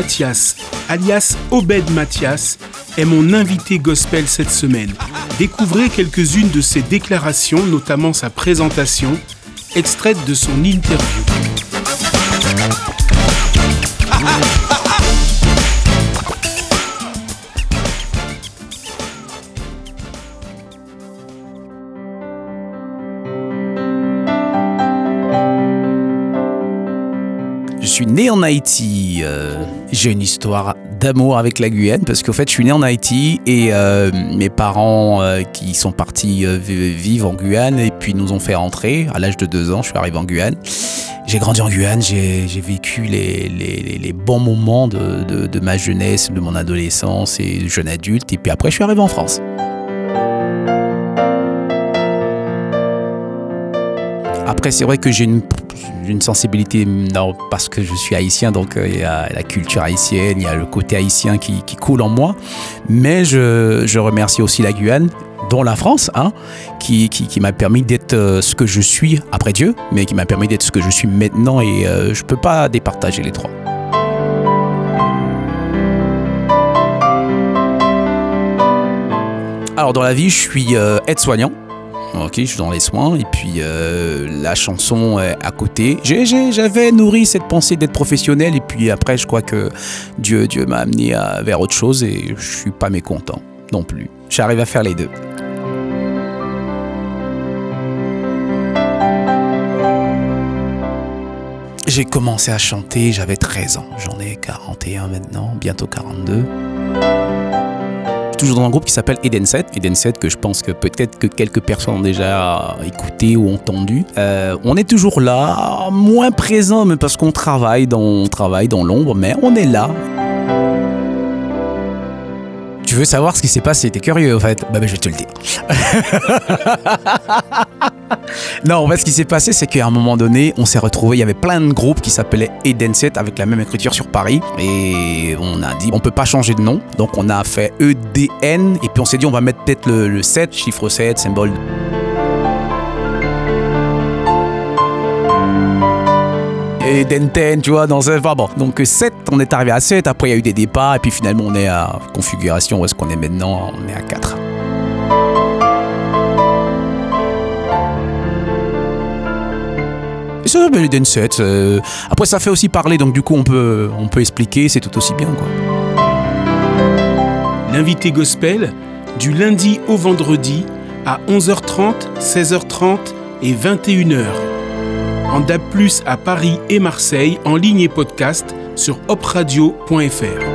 Mathias, alias Obed Mathias, est mon invité gospel cette semaine. Découvrez quelques-unes de ses déclarations, notamment sa présentation, extraite de son interview. Suis né en Haïti. Euh, j'ai une histoire d'amour avec la Guyane parce qu'en fait, je suis né en Haïti et euh, mes parents euh, qui sont partis vivent en Guyane et puis nous ont fait rentrer. À l'âge de deux ans, je suis arrivé en Guyane. J'ai grandi en Guyane, j'ai vécu les, bons moments de, de, de ma jeunesse, de mon adolescence et jeune adulte. Et puis après, je suis arrivé en France. Après, c'est vrai que j'ai une une sensibilité non, parce que je suis haïtien, donc euh, il y a la culture haïtienne, il y a le côté haïtien qui, coule en moi. Mais je, remercie aussi la Guyane dont la France, hein, qui, qui, m'a permis d'être euh, ce que je suis après Dieu, mais qui m'a permis d'être ce que je suis maintenant et euh, je ne peux pas départager les trois. Alors dans la vie, je suis aide-soignant. Ok, je suis dans les soins et puis euh, la chanson est à côté. J'avais nourri cette pensée d'être professionnel et puis après je crois que Dieu, Dieu m'a amené vers autre chose et je suis pas mécontent non plus. J'arrive à faire les deux. J'ai commencé à chanter, j'avais 13 ans. J'en ai 41 maintenant, bientôt 42 toujours dans un groupe qui s'appelle Eden 7. Eden 7 que je pense que peut-être que quelques personnes ont déjà écouté ou entendu. Euh, on est toujours là, moins présent, mais parce qu'on travaille dans, on travaille dans l'ombre, mais on est là. Tu veux savoir ce qui s'est passé? T'es curieux en fait Bah, bah je vais te le dire. non, en fait, ce qui s'est passé, c'est qu'à un moment donné, on s'est retrouvé. Il y avait plein de groupes qui s'appelaient Eden 7 avec la même écriture sur Paris. Et on a dit, on peut pas changer de nom. Donc, on a fait EDN. Et puis, on s'est dit, on va mettre peut-être le, le 7, chiffre 7, symbole. et Denten, tu vois, dans un. Enfin bon, donc 7, on est arrivé à 7, après il y a eu des départs, et puis finalement on est à configuration, où est-ce qu'on est maintenant On est à 4. 7. Euh, après, ça fait aussi parler, donc du coup, on peut, on peut expliquer, c'est tout aussi bien. L'invité gospel, du lundi au vendredi, à 11h30, 16h30 et 21h en DAB+, à Paris et Marseille, en ligne et podcast sur opradio.fr.